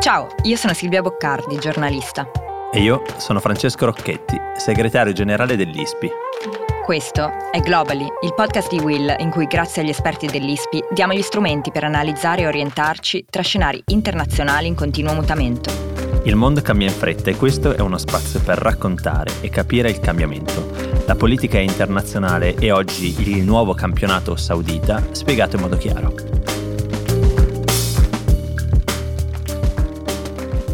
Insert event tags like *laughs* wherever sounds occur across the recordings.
Ciao, io sono Silvia Boccardi, giornalista. E io sono Francesco Rocchetti, segretario generale dell'ISPI. Questo è Globally, il podcast di Will in cui grazie agli esperti dell'ISPI diamo gli strumenti per analizzare e orientarci tra scenari internazionali in continuo mutamento. Il mondo cambia in fretta e questo è uno spazio per raccontare e capire il cambiamento. La politica internazionale e oggi il nuovo campionato saudita spiegato in modo chiaro.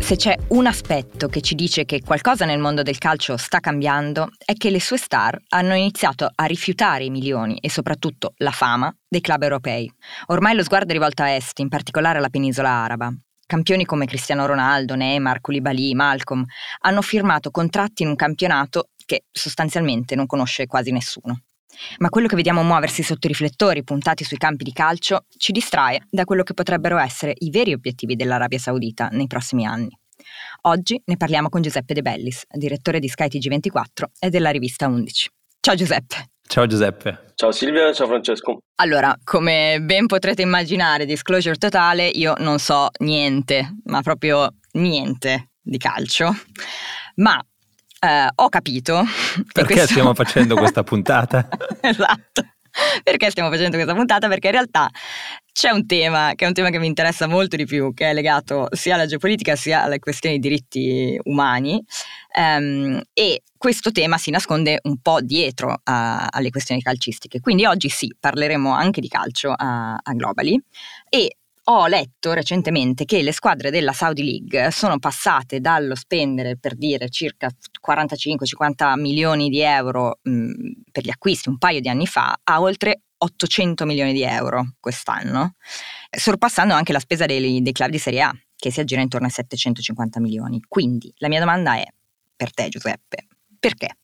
Se c'è un aspetto che ci dice che qualcosa nel mondo del calcio sta cambiando, è che le sue star hanno iniziato a rifiutare i milioni e soprattutto la fama dei club europei. Ormai lo sguardo è rivolto a est, in particolare alla penisola araba. Campioni come Cristiano Ronaldo, Neymar, Koulibaly, Malcolm hanno firmato contratti in un campionato che sostanzialmente non conosce quasi nessuno. Ma quello che vediamo muoversi sotto i riflettori puntati sui campi di calcio ci distrae da quello che potrebbero essere i veri obiettivi dell'Arabia Saudita nei prossimi anni. Oggi ne parliamo con Giuseppe De Bellis, direttore di Sky TG24 e della rivista 11. Ciao Giuseppe. Ciao Giuseppe. Ciao Silvia, ciao Francesco. Allora, come ben potrete immaginare, disclosure totale, io non so niente, ma proprio niente di calcio. Ma eh, ho capito. *laughs* Perché questo... stiamo *laughs* facendo questa puntata? *laughs* esatto. Perché stiamo facendo questa puntata? Perché in realtà c'è un tema che è un tema che mi interessa molto di più, che è legato sia alla geopolitica sia alle questioni di diritti umani. Um, e questo tema si nasconde un po' dietro a, alle questioni calcistiche. Quindi oggi sì, parleremo anche di calcio a, a Globally. E ho letto recentemente che le squadre della Saudi League sono passate dallo spendere per dire circa 45-50 milioni di euro mh, per gli acquisti un paio di anni fa a oltre 800 milioni di euro quest'anno, sorpassando anche la spesa dei, dei club di Serie A che si aggira intorno ai 750 milioni. Quindi la mia domanda è per te Giuseppe, perché?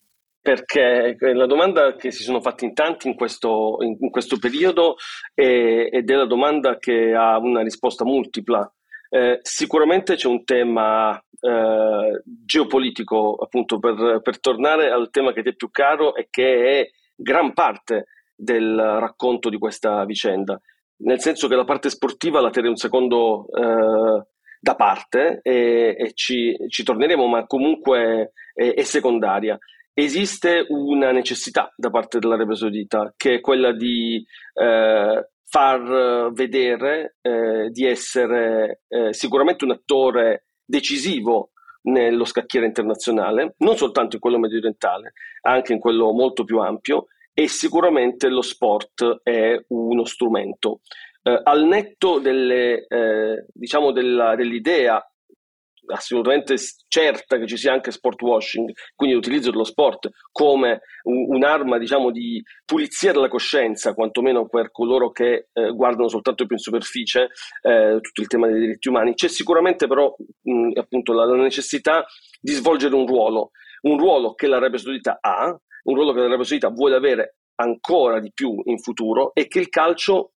Perché la domanda che si sono fatti in tanti in questo, in questo periodo è, ed è la domanda che ha una risposta multipla. Eh, sicuramente c'è un tema eh, geopolitico, appunto, per, per, tornare al tema che ti è più caro e che è gran parte del racconto di questa vicenda, nel senso che la parte sportiva la terrei un secondo eh, da parte e, e ci, ci, torneremo, ma comunque è, è secondaria esiste una necessità da parte dell'Arabia Saudita, che è quella di eh, far vedere eh, di essere eh, sicuramente un attore decisivo nello scacchiere internazionale, non soltanto in quello medio orientale, anche in quello molto più ampio, e sicuramente lo sport è uno strumento. Eh, al netto delle, eh, diciamo della, dell'idea assolutamente certa che ci sia anche sport washing, quindi l'utilizzo dello sport come un, un'arma diciamo, di pulizia della coscienza, quantomeno per coloro che eh, guardano soltanto più in superficie eh, tutto il tema dei diritti umani. C'è sicuramente però mh, appunto la, la necessità di svolgere un ruolo, un ruolo che l'Arabia Saudita ha, un ruolo che l'Arabia Saudita vuole avere ancora di più in futuro e che il calcio,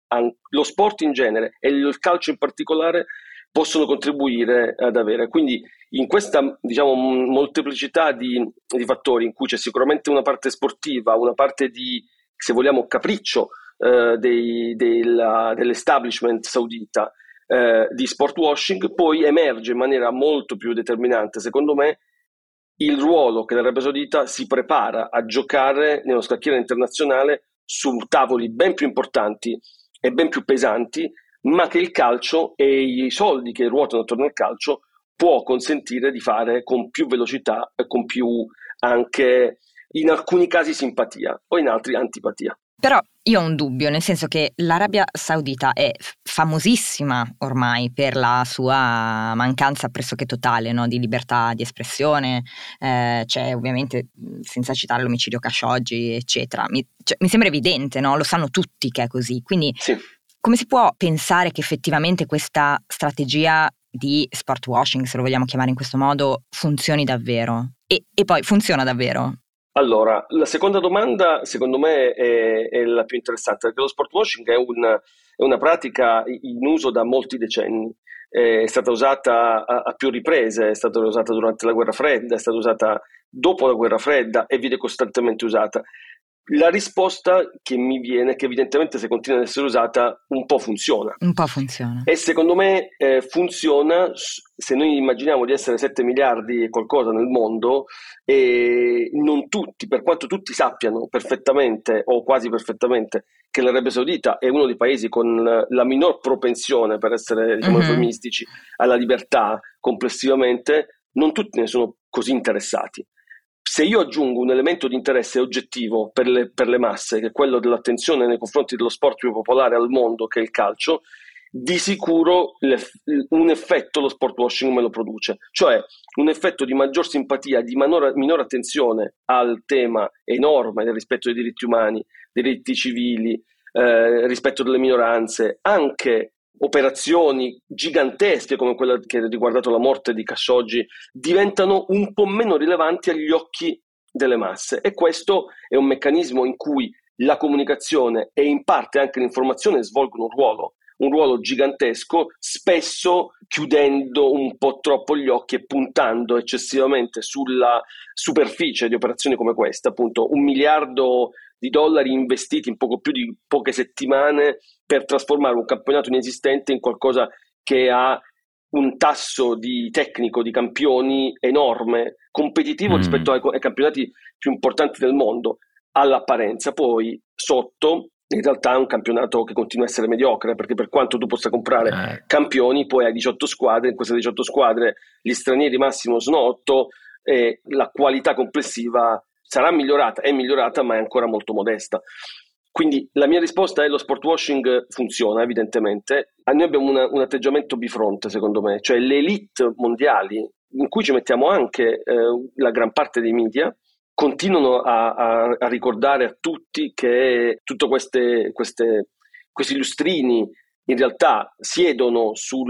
lo sport in genere e il calcio in particolare possono contribuire ad avere. Quindi in questa diciamo, molteplicità di, di, fattori in cui c'è sicuramente una parte sportiva, una parte di, se vogliamo, capriccio eh, dei, della, dell'establishment saudita eh, di sport washing, poi emerge in maniera molto più determinante, secondo me, il ruolo che l'Arabia Saudita si prepara a giocare nello scacchiere internazionale su tavoli ben più importanti e ben più pesanti ma che il calcio e i soldi che ruotano attorno al calcio può consentire di fare con più velocità e con più anche in alcuni casi simpatia o in altri antipatia. Però io ho un dubbio, nel senso che l'Arabia Saudita è famosissima ormai per la sua mancanza pressoché totale no? di libertà di espressione, eh, c'è ovviamente, senza citare l'omicidio Khashoggi, eccetera. Mi, cioè, mi sembra evidente, no? lo sanno tutti che è così, quindi sì come si può pensare che effettivamente questa strategia di sport washing, se lo vogliamo chiamare in questo modo, funzioni davvero? E, e poi funziona davvero? Allora, la seconda domanda secondo me è, è la più interessante, perché lo sport washing è, un, è una pratica in uso da molti decenni è stata usata a, a, più riprese, è stata usata durante la guerra fredda, è stata usata dopo la guerra fredda e viene costantemente usata. La risposta che mi viene è che evidentemente se continua ad essere usata un po' funziona. Un po' funziona. E secondo me eh, funziona se noi immaginiamo di essere 7 miliardi e qualcosa nel mondo e non tutti, per quanto tutti sappiano perfettamente o quasi perfettamente che l'Arabia Saudita è uno dei paesi con la minor propensione, per essere diciamo, mm-hmm. eufemistici, alla libertà complessivamente, non tutti ne sono così interessati. Se io aggiungo un elemento di interesse oggettivo per le, per le masse, che è quello dell'attenzione nei confronti dello sport più popolare al mondo, che è il calcio, di sicuro un effetto lo sport washing me lo produce, cioè un effetto di maggior simpatia, di minore, minore attenzione al tema enorme del rispetto dei diritti umani, dei diritti civili, eh, rispetto delle minoranze, anche operazioni gigantesche come quella che ha riguardato la morte di Khashoggi diventano un po' meno rilevanti agli occhi delle masse. E questo è un meccanismo in cui la comunicazione e in parte anche l'informazione svolgono un ruolo, un ruolo gigantesco, spesso chiudendo un po' troppo gli occhi e puntando eccessivamente sulla superficie di operazioni come questa, appunto un miliardo di dollari investiti in poco più di poche settimane per trasformare un campionato inesistente in qualcosa che ha un tasso di tecnico di campioni enorme, competitivo mm. rispetto ai, ai, campionati più importanti del mondo, all'apparenza. Poi sotto in realtà è un campionato che continua a essere mediocre, perché per quanto tu possa comprare eh. campioni, poi hai 18 squadre, in queste 18 squadre gli stranieri massimo sono 8 e la qualità complessiva sarà migliorata, è migliorata, ma è ancora molto modesta. Quindi la mia risposta è lo sport washing funziona evidentemente. Noi abbiamo una, un atteggiamento bifronte secondo me, cioè le elite mondiali, in cui ci mettiamo anche eh, la gran parte dei media, continuano a, a, a ricordare a tutti che tutti questi lustrini in realtà siedono su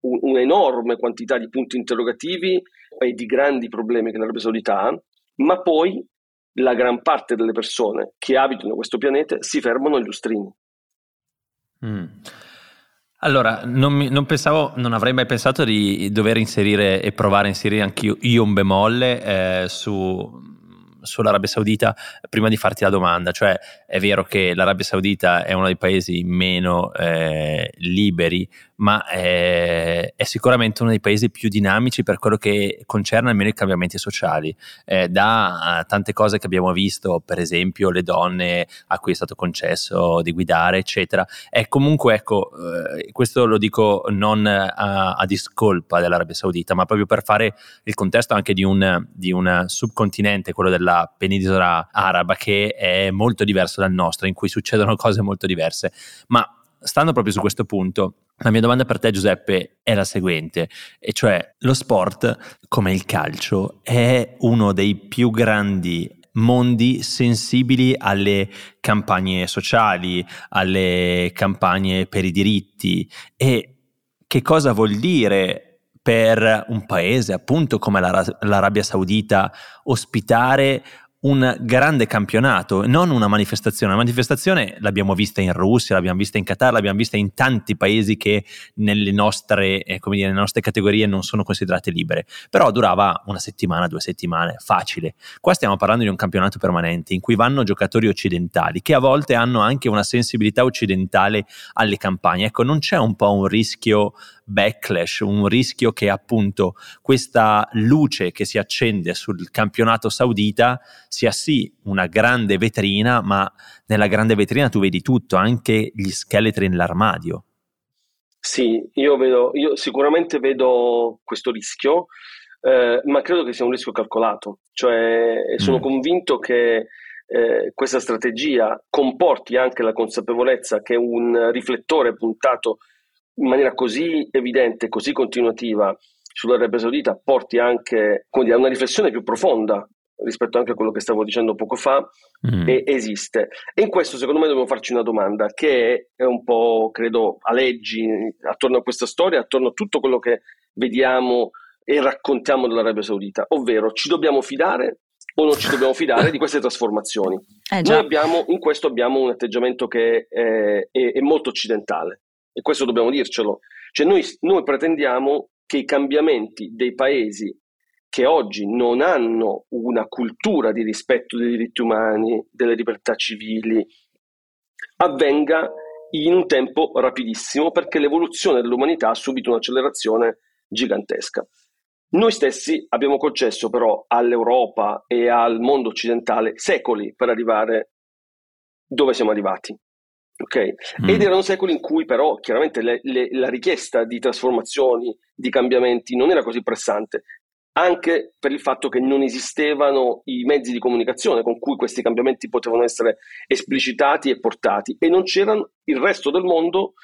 un'enorme quantità di punti interrogativi e di grandi problemi che l'Arabia Saudita ha, ma poi la gran parte delle persone che abitano questo pianeta si fermano agli lustrini. Mm. Allora, non, mi, non, pensavo, non avrei mai pensato di dover inserire e provare a inserire anche io un bemolle eh, su sull'Arabia Saudita prima di farti la domanda, cioè è vero che l'Arabia Saudita è uno dei paesi meno eh, liberi, ma è, è, sicuramente uno dei paesi più dinamici per quello che concerne almeno i cambiamenti sociali. Eh, da tante cose che abbiamo visto, per esempio le donne a cui è stato concesso di guidare, eccetera. È comunque, ecco, eh, questo lo dico non a, a, discolpa dell'Arabia Saudita, ma proprio per fare il contesto anche di un, di un subcontinente, quello della penisola araba che è molto diverso dal nostro, in cui succedono cose molto diverse. Ma stando proprio su questo punto, la mia domanda per te Giuseppe è la seguente, e cioè lo sport, come il calcio, è uno dei più grandi mondi sensibili alle campagne sociali, alle campagne per i diritti. E che cosa vuol dire per un paese appunto come l'Arabia Saudita ospitare un grande campionato, non una manifestazione. La manifestazione l'abbiamo vista in Russia, l'abbiamo vista in Qatar, l'abbiamo vista in tanti paesi che nelle nostre, eh, dire, nelle nostre categorie non sono considerate libere, però durava una settimana, due settimane, facile. Qua stiamo parlando di un campionato permanente in cui vanno giocatori occidentali che a volte hanno anche una sensibilità occidentale alle campagne. Ecco, non c'è un po' un rischio backlash, un rischio che appunto questa luce che si accende sul campionato saudita sia sì una grande vetrina, ma nella grande vetrina tu vedi tutto, anche gli scheletri nell'armadio. Sì, io, vedo, io sicuramente vedo questo rischio, eh, ma credo che sia un rischio calcolato, cioè sono mm. convinto che eh, questa strategia comporti anche la consapevolezza che un riflettore puntato in maniera così evidente, così continuativa sull'Arabia Saudita porti anche a una riflessione più profonda rispetto anche a quello che stavo dicendo poco fa, mm. e esiste. E in questo secondo me dobbiamo farci una domanda che è un po', credo, a leggi attorno a questa storia, attorno a tutto quello che vediamo e raccontiamo dell'Arabia Saudita, ovvero ci dobbiamo fidare o non ci dobbiamo fidare di queste trasformazioni. *laughs* Eh, Noi abbiamo, in questo abbiamo un atteggiamento che è, è, è molto occidentale e questo dobbiamo dircelo. Cioè noi, noi pretendiamo che i cambiamenti dei paesi che oggi non hanno una cultura di rispetto dei diritti umani, delle libertà civili, avvenga in un tempo rapidissimo perché l'evoluzione dell'umanità ha subito un'accelerazione gigantesca. Noi stessi abbiamo concesso però all'Europa e al mondo occidentale secoli per arrivare dove siamo arrivati. Okay? Mm. Ed erano secoli in cui però chiaramente le, le, la richiesta di trasformazioni, di cambiamenti non era così pressante, anche per il fatto che non esistevano i mezzi di comunicazione con cui questi cambiamenti potevano essere esplicitati e portati e non c'era il resto del mondo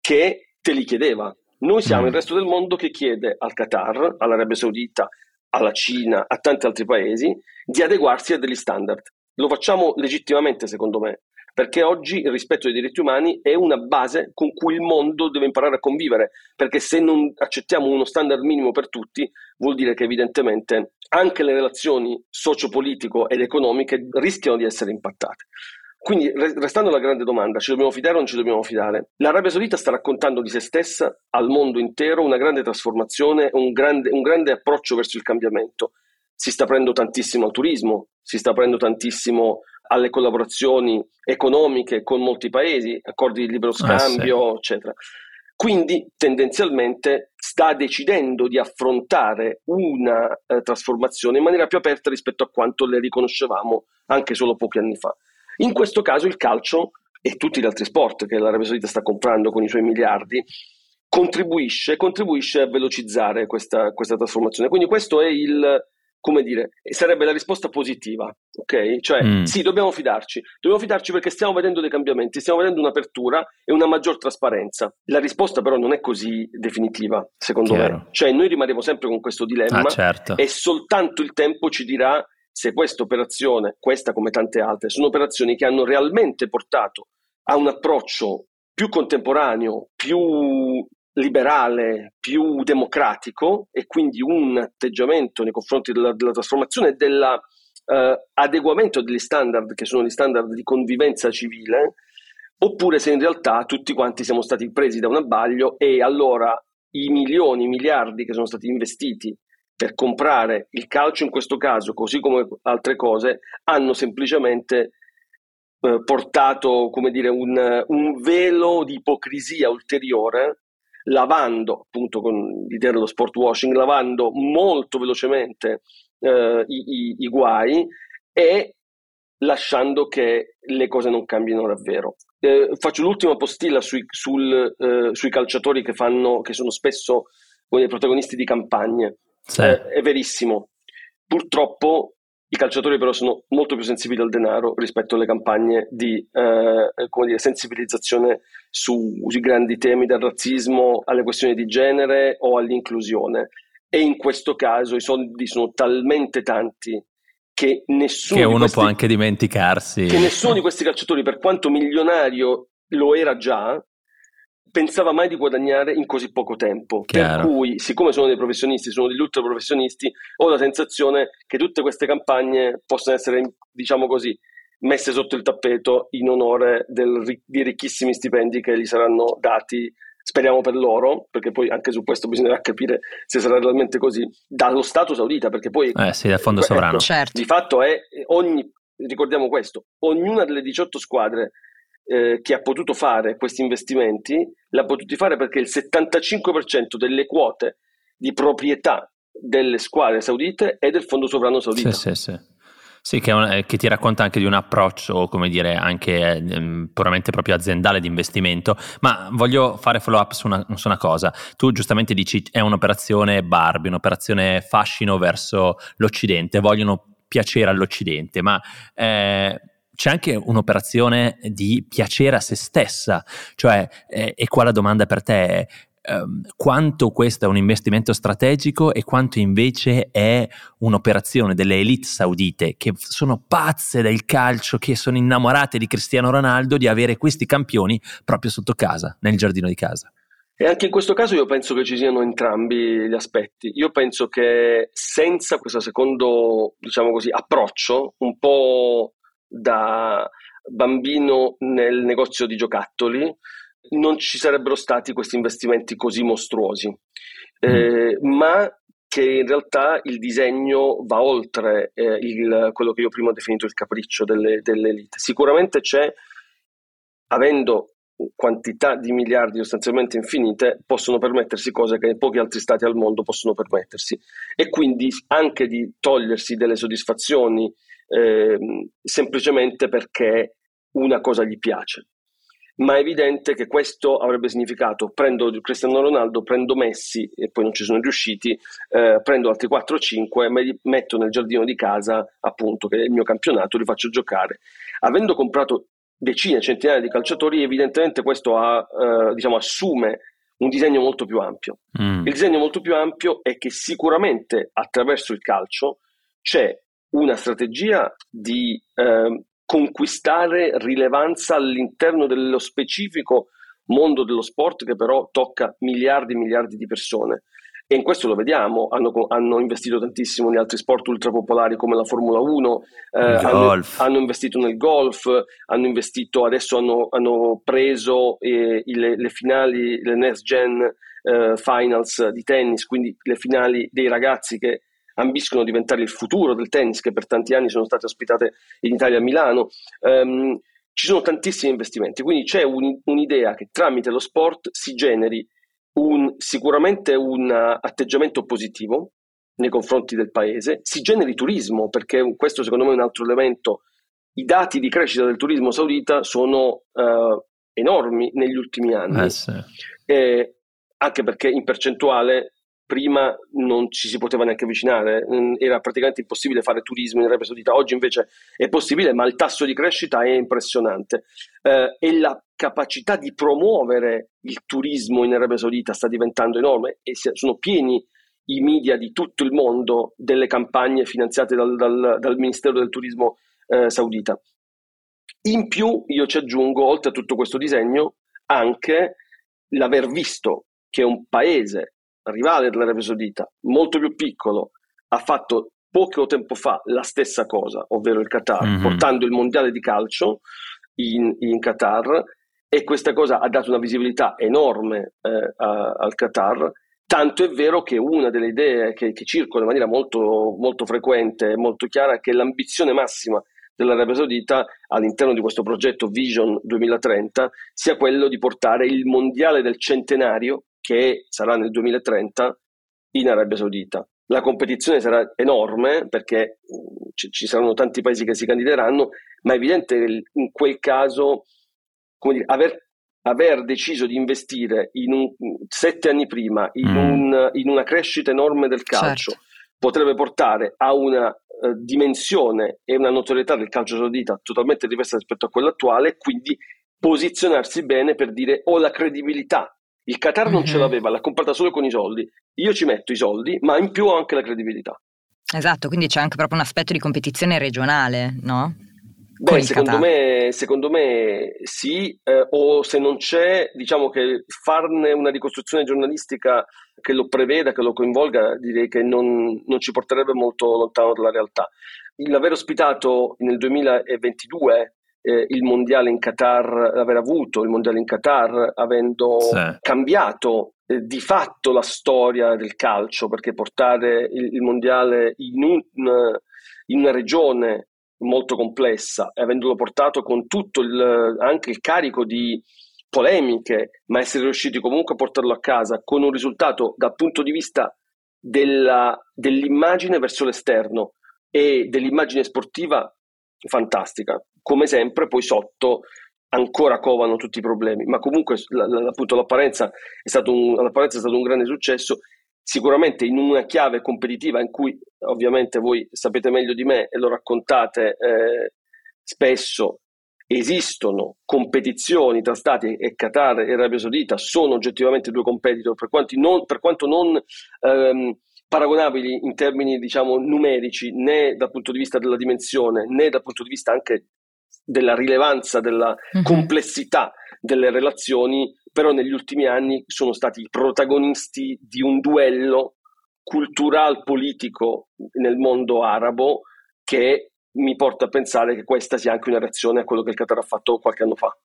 che te li chiedeva. Noi siamo mm. il resto del mondo che chiede al Qatar, all'Arabia Saudita, alla Cina, a tanti altri paesi di adeguarsi a degli standard. Lo facciamo legittimamente, secondo me, perché oggi il rispetto dei diritti umani è una base con cui il mondo deve imparare a convivere, perché se non accettiamo uno standard minimo per tutti, vuol dire che evidentemente anche le relazioni socio-politico ed economiche rischiano di essere impattate. Quindi, restando alla grande domanda, ci dobbiamo fidare o non ci dobbiamo fidare? L'Arabia Saudita sta raccontando di se stessa al mondo intero una grande trasformazione, un grande, un grande approccio verso il cambiamento. Si sta prendendo tantissimo al turismo, si sta prendendo tantissimo alle collaborazioni economiche con molti paesi, accordi di libero scambio, ah, sì. eccetera. Quindi tendenzialmente sta decidendo di affrontare una eh, trasformazione in maniera più aperta rispetto a quanto le riconoscevamo anche solo pochi anni fa. In questo caso il calcio e tutti gli altri sport che l'Arabia Saudita sta comprando con i suoi miliardi contribuisce, contribuisce a velocizzare questa, questa trasformazione. Quindi questo è il, come dire, sarebbe la risposta positiva, ok? Cioè, mm. sì, dobbiamo fidarci, dobbiamo fidarci perché stiamo vedendo dei cambiamenti, stiamo vedendo un'apertura e una maggior trasparenza. La risposta però non è così definitiva, secondo Chiaro. me. Cioè, noi rimarremo sempre con questo dilemma ah, certo. e soltanto il tempo ci dirà se questa operazione, questa come tante altre, sono operazioni che hanno realmente portato a un approccio più contemporaneo, più liberale, più democratico e quindi un atteggiamento nei confronti della, della trasformazione e dell'adeguamento eh, degli standard che sono gli standard di convivenza civile, oppure se in realtà tutti quanti siamo stati presi da un abbaglio e allora i milioni, i miliardi che sono stati investiti per comprare il calcio in questo caso, così come altre cose, hanno semplicemente eh, portato come dire, un, un velo di ipocrisia ulteriore lavando appunto con l'idea dello sport washing, lavando molto velocemente eh, i, i, i, guai e lasciando che le cose non cambino davvero. Eh, faccio l'ultima postilla sui, sul, eh, sui calciatori che, fanno, che sono spesso i protagonisti di campagne. Sì. Eh, è verissimo. Purtroppo i calciatori però sono molto più sensibili al denaro rispetto alle campagne di eh, dire, sensibilizzazione su, sui grandi temi dal razzismo alle questioni di genere o all'inclusione. E in questo caso i soldi sono talmente tanti che nessuno... Che uno questi, può anche dimenticarsi. Che nessuno di questi calciatori, per quanto milionario lo era già, pensava mai di guadagnare in così poco tempo. Chiaro. Per cui, siccome sono dei professionisti, sono degli ultra professionisti, ho la sensazione che tutte queste campagne possano essere, diciamo così, messe sotto il tappeto in onore del, di ricchissimi stipendi che gli saranno dati. Speriamo per loro, perché poi anche su questo bisognerà capire se sarà realmente così, dallo Stato saudita, perché poi... Eh sì, dal fondo ecco, sovrano. Certo. Di fatto è ogni, ricordiamo questo, ognuna delle 18 squadre eh, che ha potuto fare questi investimenti l'ha potuti fare perché il 75% delle quote di proprietà delle squadre saudite è del fondo sovrano saudita. Sì, sì, sì. Sì, che, un, che, ti racconta anche di un approccio, come dire, anche eh, puramente proprio aziendale di investimento. Ma voglio fare follow up su una, su una, cosa. Tu giustamente dici è un'operazione Barbie, un'operazione fascino verso l'Occidente, vogliono piacere all'Occidente, ma eh, c'è anche un'operazione di piacere a se stessa, cioè, eh, e qua la domanda per te è, ehm, quanto questo è un investimento strategico e quanto invece è un'operazione delle elite saudite che sono pazze del calcio, che sono innamorate di Cristiano Ronaldo, di avere questi campioni proprio sotto casa, nel giardino di casa. E anche in questo caso io penso che ci siano entrambi gli aspetti. Io penso che senza questo secondo, diciamo così, approccio, un po' da bambino nel negozio di giocattoli, non ci sarebbero stati questi investimenti così mostruosi. Mm. Eh, ma che in realtà il disegno va oltre eh, il, quello che io prima ho definito il capriccio delle, delle elite. Sicuramente c'è, avendo quantità di miliardi sostanzialmente infinite, possono permettersi cose che pochi altri stati al mondo possono permettersi e quindi anche di togliersi delle soddisfazioni eh, semplicemente perché una cosa gli piace ma è evidente che questo avrebbe significato prendo Cristiano Ronaldo, prendo Messi e poi non ci sono riusciti, eh, prendo altri 4 o 5, me li metto nel giardino di casa, appunto, che è il mio campionato, li faccio giocare. Avendo comprato decine, centinaia di calciatori, evidentemente questo ha, eh, diciamo, assume un disegno molto più ampio. Mm. Il disegno molto più ampio è che sicuramente attraverso il calcio c'è una strategia di eh, conquistare rilevanza all'interno dello specifico mondo dello sport che però tocca miliardi e miliardi di persone. E in questo lo vediamo, hanno, hanno investito tantissimo in altri sport ultrapopolari come la Formula 1, eh, hanno, hanno, investito nel golf, hanno investito, adesso hanno, hanno preso eh, le, le, finali, le next gen eh, finals di tennis, quindi le finali dei ragazzi che ambiscono a diventare il futuro del tennis, che per tanti anni sono state ospitate in Italia a Milano. Um, ci sono tantissimi investimenti, quindi c'è un, un'idea che tramite lo sport si generi un, sicuramente un atteggiamento positivo nei confronti del paese, si generi turismo, perché questo secondo me è un altro elemento. I dati di crescita del turismo saudita sono uh, enormi negli ultimi anni, eh sì. eh, anche perché in percentuale prima non ci si poteva neanche avvicinare, mm, era praticamente impossibile fare turismo in Arabia Saudita, oggi invece è possibile, ma il tasso di crescita è impressionante eh, e la capacità di promuovere il turismo in Arabia Saudita sta diventando enorme e sono pieni i media di tutto il mondo delle campagne finanziate dal, dal, dal Ministero del Turismo eh, saudita. In più io ci aggiungo, oltre a tutto questo disegno, anche l'aver visto che un paese rivale dell'Arabia Saudita, molto più piccolo, ha fatto poco tempo fa la stessa cosa, ovvero il Qatar, mm-hmm. portando il mondiale di calcio in, in, Qatar e questa cosa ha dato una visibilità enorme eh, a, al Qatar. Tanto è vero che una delle idee che, che circola in maniera molto, molto frequente e molto chiara è che l'ambizione massima dell'Arabia Saudita all'interno di questo progetto Vision 2030 sia quello di portare il mondiale del centenario che sarà nel 2030 in Arabia Saudita. La competizione sarà enorme perché mm, ci, ci saranno tanti paesi che si candideranno, ma è evidente che in quel caso dire, aver, aver, deciso di investire in un, sette anni prima in, mm. un, in, una crescita enorme del calcio certo. potrebbe portare a una uh, dimensione e una notorietà del calcio saudita totalmente diversa rispetto a quella attuale, quindi posizionarsi bene per dire ho la credibilità il Qatar non mm-hmm. ce mhm. l'aveva, l'ha comprata solo con i soldi. Io ci metto i soldi, ma in più ho anche la credibilità. Esatto, quindi c'è anche proprio un aspetto di competizione regionale, no? Beh, secondo me, secondo me, sì, eh, o se non c'è, diciamo che farne una ricostruzione giornalistica che lo preveda, che lo coinvolga, direi che non, non ci porterebbe molto lontano dalla realtà. L'aver ospitato nel 2022 eh, il mondiale in Qatar, aver avuto il mondiale in Qatar, avendo sì. cambiato eh, di fatto la storia del calcio, perché portare il, il mondiale in, un, in, una regione molto complessa e avendolo portato con tutto il, anche il carico di polemiche, ma essere riusciti comunque a portarlo a casa con un risultato dal punto di vista della, dell'immagine verso l'esterno e dell'immagine sportiva fantastica. Come sempre, poi sotto ancora covano tutti i problemi, ma comunque la, la, appunto l'apparenza è, stato un, l'apparenza è stato un grande successo. Sicuramente in una chiave competitiva in cui ovviamente voi sapete meglio di me e lo raccontate eh, spesso, esistono competizioni tra Stati e Qatar e Arabia Saudita, sono oggettivamente due competitor, per, non, per quanto non ehm, paragonabili in termini diciamo, numerici né dal punto di vista della dimensione né dal punto di vista anche della rilevanza, della uh-huh. complessità delle relazioni, però negli ultimi anni sono stati protagonisti di un duello cultural politico nel mondo arabo che mi porta a pensare che questa sia anche una reazione a quello che il Qatar ha fatto qualche anno fa.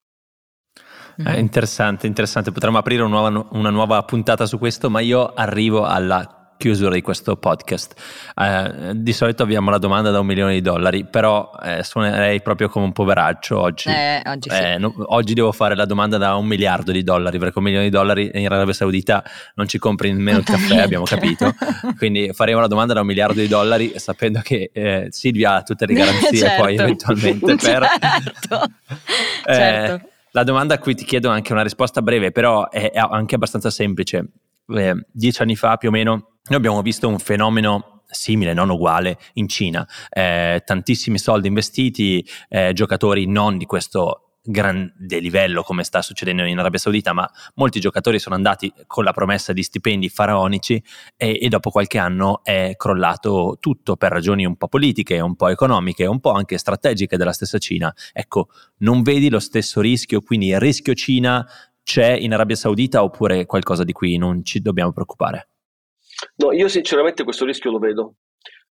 Eh, interessante, interessante. Potremmo aprire una nuova, una nuova puntata su questo, ma io arrivo alla chiusura di questo podcast. Eh, di solito abbiamo la domanda da un milione di dollari, però eh, suonerei proprio come un poveraccio oggi. Eh, oggi, sì. Eh, no, oggi, devo fare la domanda da un miliardo di dollari, perché un milione di dollari in Arabia Saudita non ci compri nemmeno il caffè, *laughs* abbiamo capito. Quindi faremo la domanda da un miliardo di dollari, sapendo che eh, Silvia ha tutte le *laughs* garanzie certo. poi eventualmente *laughs* per... certo. certo. La domanda a cui ti chiedo anche una risposta breve, però è anche abbastanza semplice. dieci anni fa più o meno noi abbiamo visto un fenomeno simile, non uguale, in Cina. Eh, tantissimi soldi investiti, eh, giocatori non di questo grande livello come sta succedendo in Arabia Saudita, ma molti giocatori sono andati con la promessa di stipendi faraonici e, e, dopo qualche anno è crollato tutto per ragioni un po' politiche, un po' economiche, un po' anche strategiche della stessa Cina. Ecco, non vedi lo stesso rischio, quindi il rischio Cina c'è in Arabia Saudita oppure qualcosa di cui non ci dobbiamo preoccupare? No, io sinceramente questo rischio lo vedo.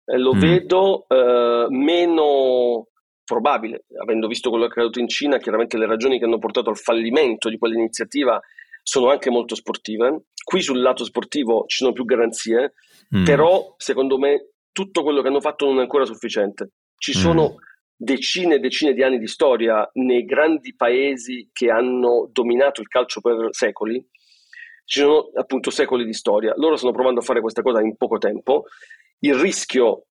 Eh, lo mm. vedo eh, meno probabile, avendo visto quello che è accaduto in Cina, chiaramente le ragioni che hanno portato al fallimento di quell'iniziativa sono anche molto sportive. Qui sul lato sportivo ci sono più garanzie, mm. però secondo me tutto quello che hanno fatto non è ancora sufficiente. Ci mm. sono decine e decine di anni di storia nei grandi paesi che hanno dominato il calcio per secoli ci sono appunto secoli di storia. Loro stanno provando a fare questa cosa in poco tempo. Il rischio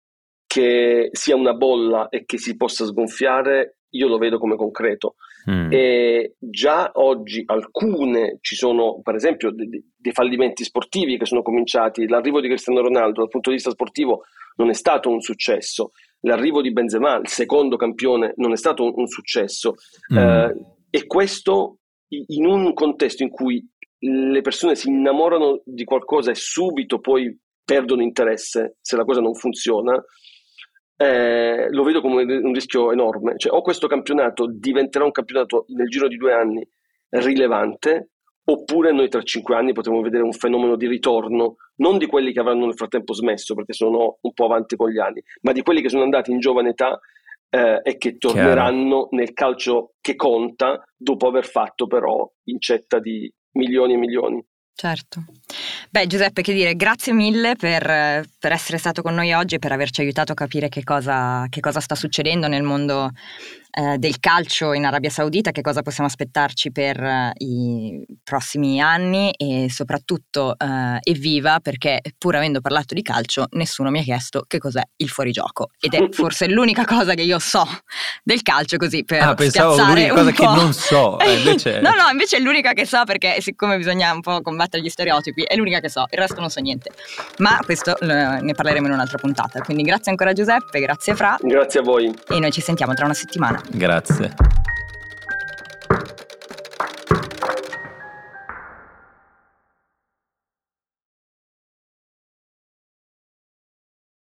che sia una bolla e che si possa sgonfiare, io lo vedo come concreto. Mm. E già oggi alcune ci sono, per esempio, dei, dei fallimenti sportivi che sono cominciati. L'arrivo di Cristiano Ronaldo dal punto di vista sportivo non è stato un successo. L'arrivo di Benzema, il secondo campione, non è stato un, un successo. Mm. Eh, e questo in un contesto in cui le persone si innamorano di qualcosa e subito poi perdono interesse se la cosa non funziona, eh, lo vedo come un rischio enorme. Cioè, o questo campionato diventerà un campionato nel giro di due anni rilevante, oppure noi tra cinque anni potremo vedere un fenomeno di ritorno, non di quelli che avranno nel frattempo smesso perché sono un po' avanti con gli anni, ma di quelli che sono andati in giovane età eh, e che torneranno Chiaro. nel calcio che conta dopo aver fatto però incetta di milioni e milioni. Certo. Beh, Giuseppe, che dire, grazie mille per, per, essere stato con noi oggi e per averci aiutato a capire che cosa, che cosa sta succedendo nel mondo eh, del calcio in Arabia Saudita, che cosa possiamo aspettarci per eh, i prossimi anni e soprattutto eh, evviva perché pur avendo parlato di calcio nessuno mi ha chiesto che cos'è il fuorigioco ed è *laughs* forse l'unica cosa che io so del calcio così per ah, pensavo l'unica cosa po'. che non so eh, invece... *laughs* no no invece è l'unica che so perché siccome bisogna un po' combattere gli stereotipi è l'unica che so il resto non so niente. Ma questo ne parleremo in un'altra puntata. Quindi grazie ancora Giuseppe grazie Fra. Grazie a voi. E noi ci sentiamo tra una settimana. Grazie.